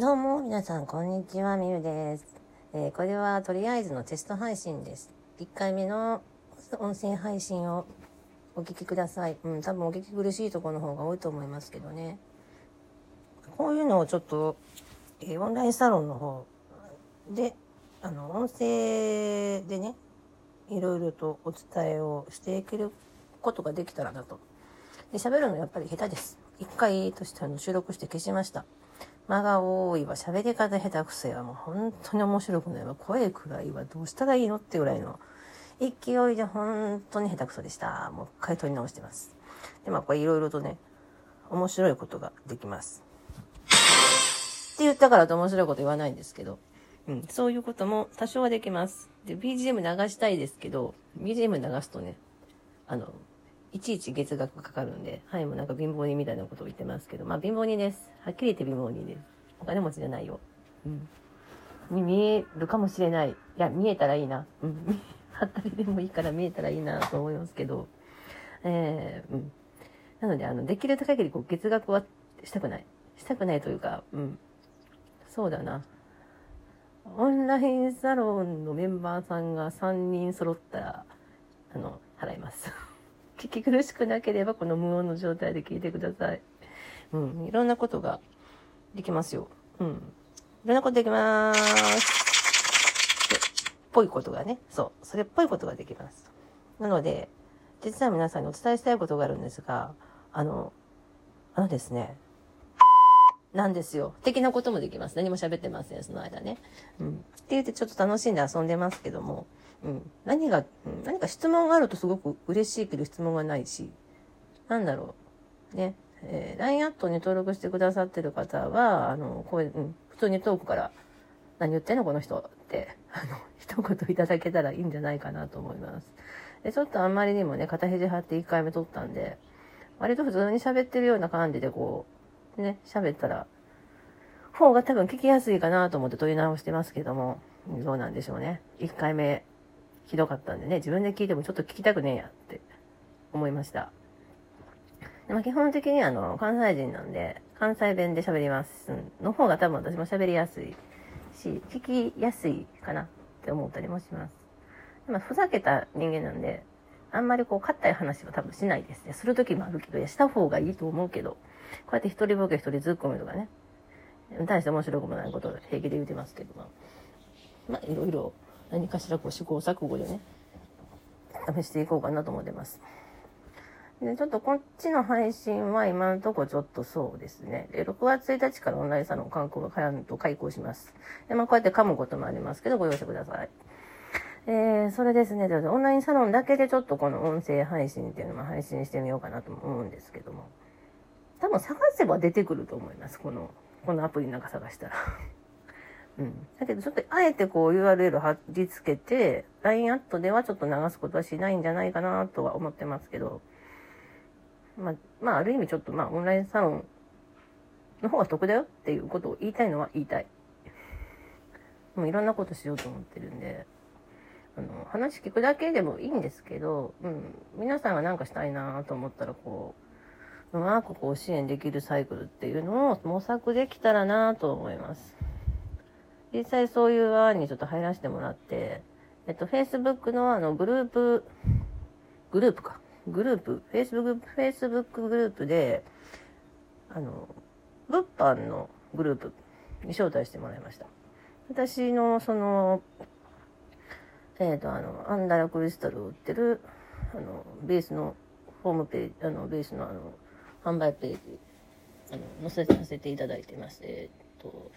どうも、皆さん、こんにちは、みゆです。えーこれは、とりあえずのテスト配信です。1回目の音声配信をお聞きください。うん、多分お聞き苦しいところの方が多いと思いますけどね。こういうのをちょっと、えーオンラインサロンの方で、あの、音声でね、いろいろとお伝えをしていけることができたらなと。で、喋るのやっぱり下手です。一回としてあの収録して消しました。間が多いわ、喋り方下手くせはもう本当に面白くないわ、声くらいはどうしたらいいのってぐらいの勢いで本当に下手くそでした。もう一回撮り直してます。で、まあこれいろいろとね、面白いことができます。って言ったからと面白いこと言わないんですけど、うん、そういうことも多少はできます。で、BGM 流したいですけど、BGM 流すとね、あの、いちいち月額かかるんで、はい、もうなんか貧乏人みたいなことを言ってますけど、まあ貧乏人です。はっきり言って貧乏人です。お金持ちじゃないよ。うん。に見えるかもしれない。いや、見えたらいいな。うん。はったりでもいいから見えたらいいなと思いますけど、えー、うん。なので、あの、できる限りこう月額はしたくない。したくないというか、うん。そうだな。オンラインサロンのメンバーさんが3人揃ったら、あの、払います。聞き苦しくなければこの無音の状態で聞いてください。うん、いろんなことができますよ。うん。いろんなことできます。で、ぽいことがね、そう、それっぽいことができます。なので、実は皆さんにお伝えしたいことがあるんですが、あの、あのですね、なんですよ。的なこともできます。何も喋ってません、その間ね。うん。って言ってちょっと楽しんで遊んでますけども、うん。何が、何か質問があるとすごく嬉しいけど質問がないし、なんだろう。ね。えー、LINE アットに登録してくださってる方は、あの、こういう、ん、普通にトークから、何言ってんのこの人って、あの、一言いただけたらいいんじゃないかなと思います。で、ちょっとあんまりにもね、肩肘張って1回目撮ったんで、割と普通に喋ってるような感じでこう、ね、喋ったら、方が多分聞きやすいかなと思って撮り直してますけども、どうなんでしょうね。1回目、ひどかったんでね、自分で聞いてもちょっと聞きたくねえやって思いました。でま、基本的にあの、関西人なんで、関西弁で喋ります。の方が多分私も喋りやすいし、聞きやすいかなって思ったりもします。でまあ、ふざけた人間なんで、あんまりこう、硬い話は多分しないですね。する時もあるけど、した方がいいと思うけど、こうやって一人ボケ一人ツッコミとかね、大して面白くもないことを平気で言ってますけども、まあ、いろいろ何かしらこう試行錯誤でね、試していこうかなと思ってます。で、ちょっとこっちの配信は今のとこちょっとそうですね。で、6月1日からオンラインサロン観光がかやんと開講します。で、まあこうやって噛むこともありますけど、ご容赦ください。えー、それですね。でオンラインサロンだけでちょっとこの音声配信っていうのも配信してみようかなと思うんですけども。多分探せば出てくると思います。この、このアプリなんか探したら。だけどちょっとあえてこう URL 貼り付けて、LINE アットではちょっと流すことはしないんじゃないかなとは思ってますけど、まあ、まあある意味ちょっとまあオンラインサロンの方が得だよっていうことを言いたいのは言いたい。もういろんなことしようと思ってるんで、あの、話聞くだけでもいいんですけど、うん、皆さんが何かしたいなと思ったらこう、うまくこう支援できるサイクルっていうのを模索できたらなと思います。実際そういう案にちょっと入らせてもらって、えっと、Facebook のあの、グループ、グループか。グループ、Facebook、Facebook グループで、あの、物販のグループに招待してもらいました。私の、その、えっ、と、あの、アンダラクリスタルを売ってる、あの、ベースの、ホームページ、あの、ベースのあの、販売ページ、あの、載せさせていただいてます。えっ、と、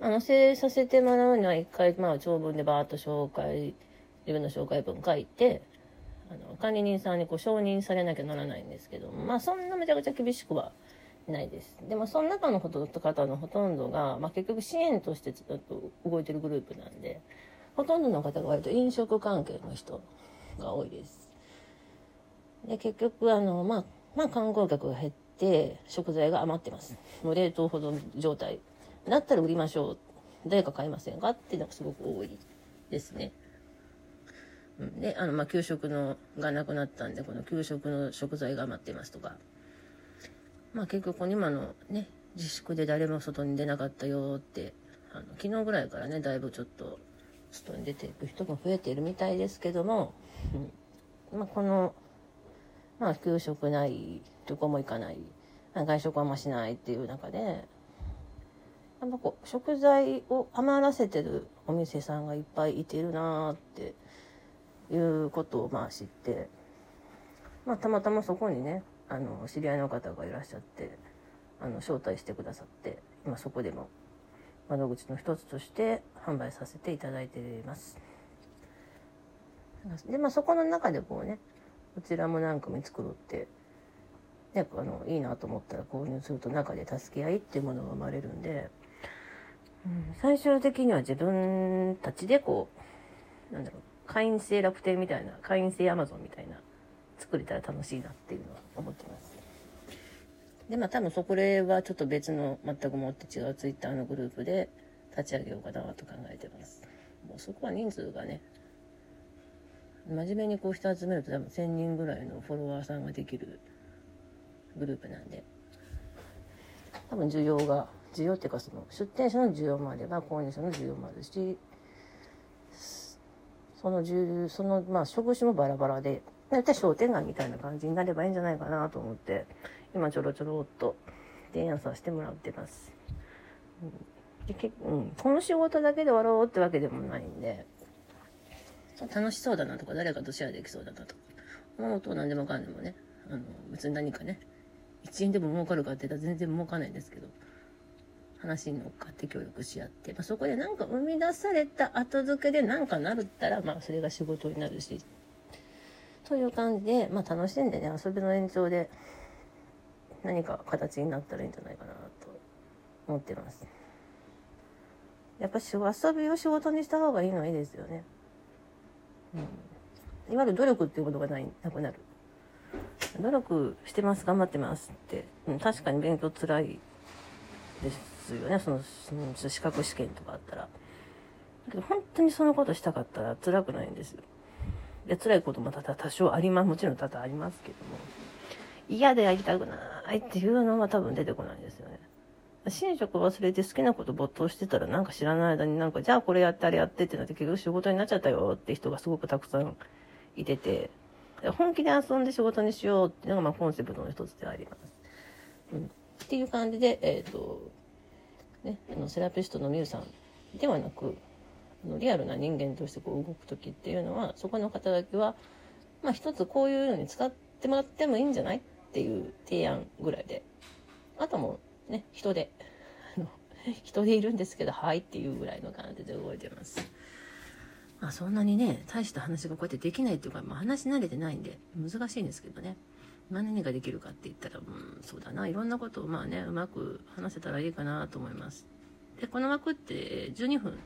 あの、載せさせてもらうには一回、まあ、長文でバーッと紹介、自分の紹介文書いて、あの、管理人さんにこう承認されなきゃならないんですけど、まあ、そんなめちゃくちゃ厳しくはないです。でも、その中のほと方のほとんどが、まあ、結局支援としてちょっと動いてるグループなんで、ほとんどの方が割と飲食関係の人が多いです。で、結局、あの、まあ、まあ、観光客が減って、食材が余ってます。もう冷凍保存状態。だったら売りましょう。誰か買いませんかっていうのがすごく多いですね。うんで、あの、ま、給食の、がなくなったんで、この給食の食材が余ってますとか。まあ、結局、今のね、自粛で誰も外に出なかったよってあの昨日ぐらいからねだいぶちょっと外に出ていく人も増えているみたいですけども、うんまあ、この、まあ、給食ない旅行も行かない外食はあんましないっていう中でやっぱこう食材を余らせてるお店さんがいっぱいいてるなっていうことをまあ知って、まあ、たまたまそこにねあの知り合いの方がいらっしゃってあの招待してくださって今そこでも窓口の一つとして販売させていただいています。でまあそこの中でこうねこちらも何組作ろうって、ね、あのいいなと思ったら購入すると中で助け合いっていうものが生まれるんで、うん、最終的には自分たちでこうなんだろう会員制楽天みたいな会員制アマゾンみたいな作れたら楽しいなっていうのは思ってます。で、まあ多分そこではちょっと別の全くもって違うツイッターのグループで立ち上げようかなと考えてます。もうそこは人数がね、真面目にこう人集めると多分1000人ぐらいのフォロワーさんができるグループなんで、多分需要が、需要っていうかその出店者の需要もあれば購入者の需要もあるし、その重、その、まあ職種もバラバラで、大体商店街みたいな感じになればいいんじゃないかなと思って、今ちょろちょろっと提案させてもらってます。でけうん、この仕事だけで終わろうってわけでもないんで、楽しそうだなとか、誰かとシェアできそうだなとか、思うと何でもかんでもね、あの、別に何かね、1円でも儲かるかって言ったら全然儲かんないんですけど、話に乗っかって協力し合って、まあ、そこで何か生み出された後付けで何かなるったら、まあ、それが仕事になるし、という感じで、まあ、楽しんでね、遊びの延長で、何か形になったらいいんじゃないかなと思ってます。やっぱ遊びを仕事にした方がいいのはいいですよね。うん。いわゆる努力っていうことがない、なくなる。努力してます、頑張ってますって。うん、確かに勉強つらいですよね。その、その資格試験とかあったら。だけど本当にそのことしたかったら辛くないんですよ。で、辛いことも多々多少あります。もちろん多々ありますけども。嫌でやりたくないっていうのは多分出てこないんですよね。寝食忘れて好きなこと没頭してたらなんか知らない間になんかじゃあこれやってあれやってってなって結局仕事になっちゃったよって人がすごくたくさんいてて、本気で遊んで仕事にしようっていうのがまあコンセプトの一つであります。うん、っていう感じで、え、ー、と、ね、あのセラピストのミュウさんではなく、あのリアルな人間としてこう動く時っていうのは、そこの方だけは、まあ一つこういうのに使ってもらってもいいんじゃないっていう提案ぐらいで、あともね、人で、人でいるんですけど、はいっていうぐらいの感じで動いてます。まあそんなにね、大した話がこうやってできないっていうか、まあ話慣れてないんで、難しいんですけどね。まあ何ができるかって言ったら、うん、そうだな、いろんなことをまあね、うまく話せたらいいかなと思います。で、この枠って12分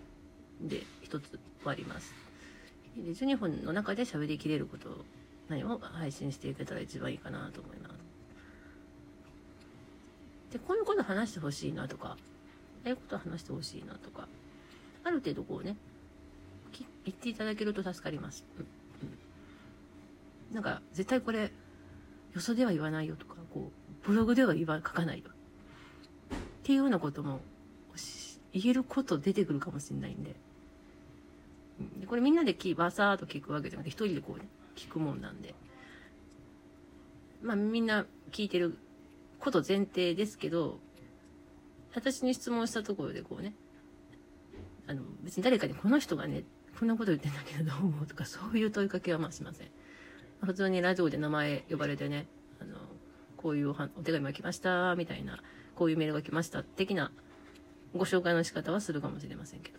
で1つ終わります。で12分の中で喋りきれること何を配信していけたら一番いいかなと思います。で、こういうこと話してほしいなとか、ああいうこと話してほしいなとか、ある程度こうね、言っていただけると助かります。うん、なんか、絶対これ、よそでは言わないよとか、こう、ブログでは言わ、書かないよ。っていうようなことも、言えること出てくるかもしれないんで。でこれみんなで聞バサーっと聞くわけじゃなくて、一人でこうね、聞くもんなんで。まあみんな聞いてること前提ですけど、私に質問したところでこうね、あの、別に誰かにこの人がね、こんなこと言ってんだけどどう思うとか、そういう問いかけはまあしません。普通にラジオで名前呼ばれてね、あの、こういうお手紙が来ました、みたいな、こういうメールが来ました、的なご紹介の仕方はするかもしれませんけど。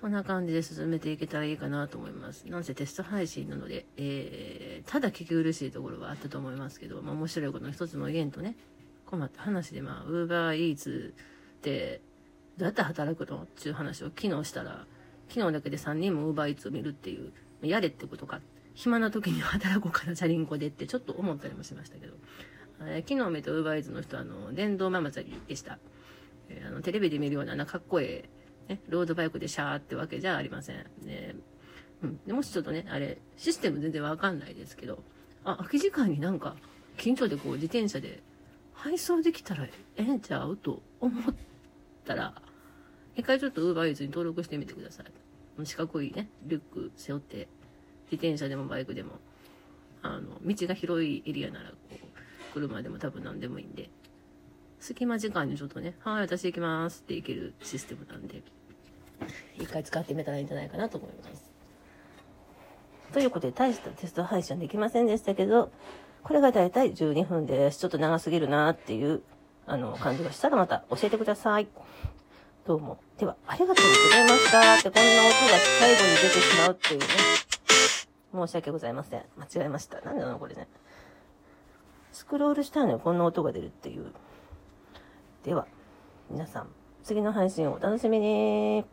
そんな感じで進めていけたらいいかなと思います。なんせテスト配信なので、えー、ただ聞き苦しいところはあったと思いますけど、まあ面白いことの一つも言えんとね、困った話で、まあ、ウーバーイーツってどうやって働くの？っていう話を昨日したら、昨日だけで3人もウーバーイーツを見るっていう、やれってことか。暇な時に働こうかな、チャリンコでってちょっと思ったりもしましたけど。えー、昨日見たウーバーイーツの人は、あの、電動ママチャリでした。えー、あの、テレビで見るような、な、かっこええね、ロードバイクでシャーってわけじゃありません。ね、うん。でもしちょっとね、あれ、システム全然わかんないですけど、あ、空き時間になんか、近所でこう自転車で配送できたらええんちゃうと思ったら、一回ちょっと Uber Eats に登録してみてください。四角いね、リュック背負って、自転車でもバイクでも、あの、道が広いエリアなら、こう、車でも多分何でもいいんで、隙間時間にちょっとね、はい、私行きますって行けるシステムなんで、一回使ってみたらいいんじゃないかなと思います。ということで、大したテスト配信できませんでしたけど、これがだいたい12分です。ちょっと長すぎるなっていう、あの、感じがしたらまた教えてください。どうも。では、ありがとうございましたって、こんな音が最後に出てしまうっていうね。申し訳ございません。間違えました。なんだろうこれね。スクロールしたのにこんな音が出るっていう。では、皆さん、次の配信をお楽しみに。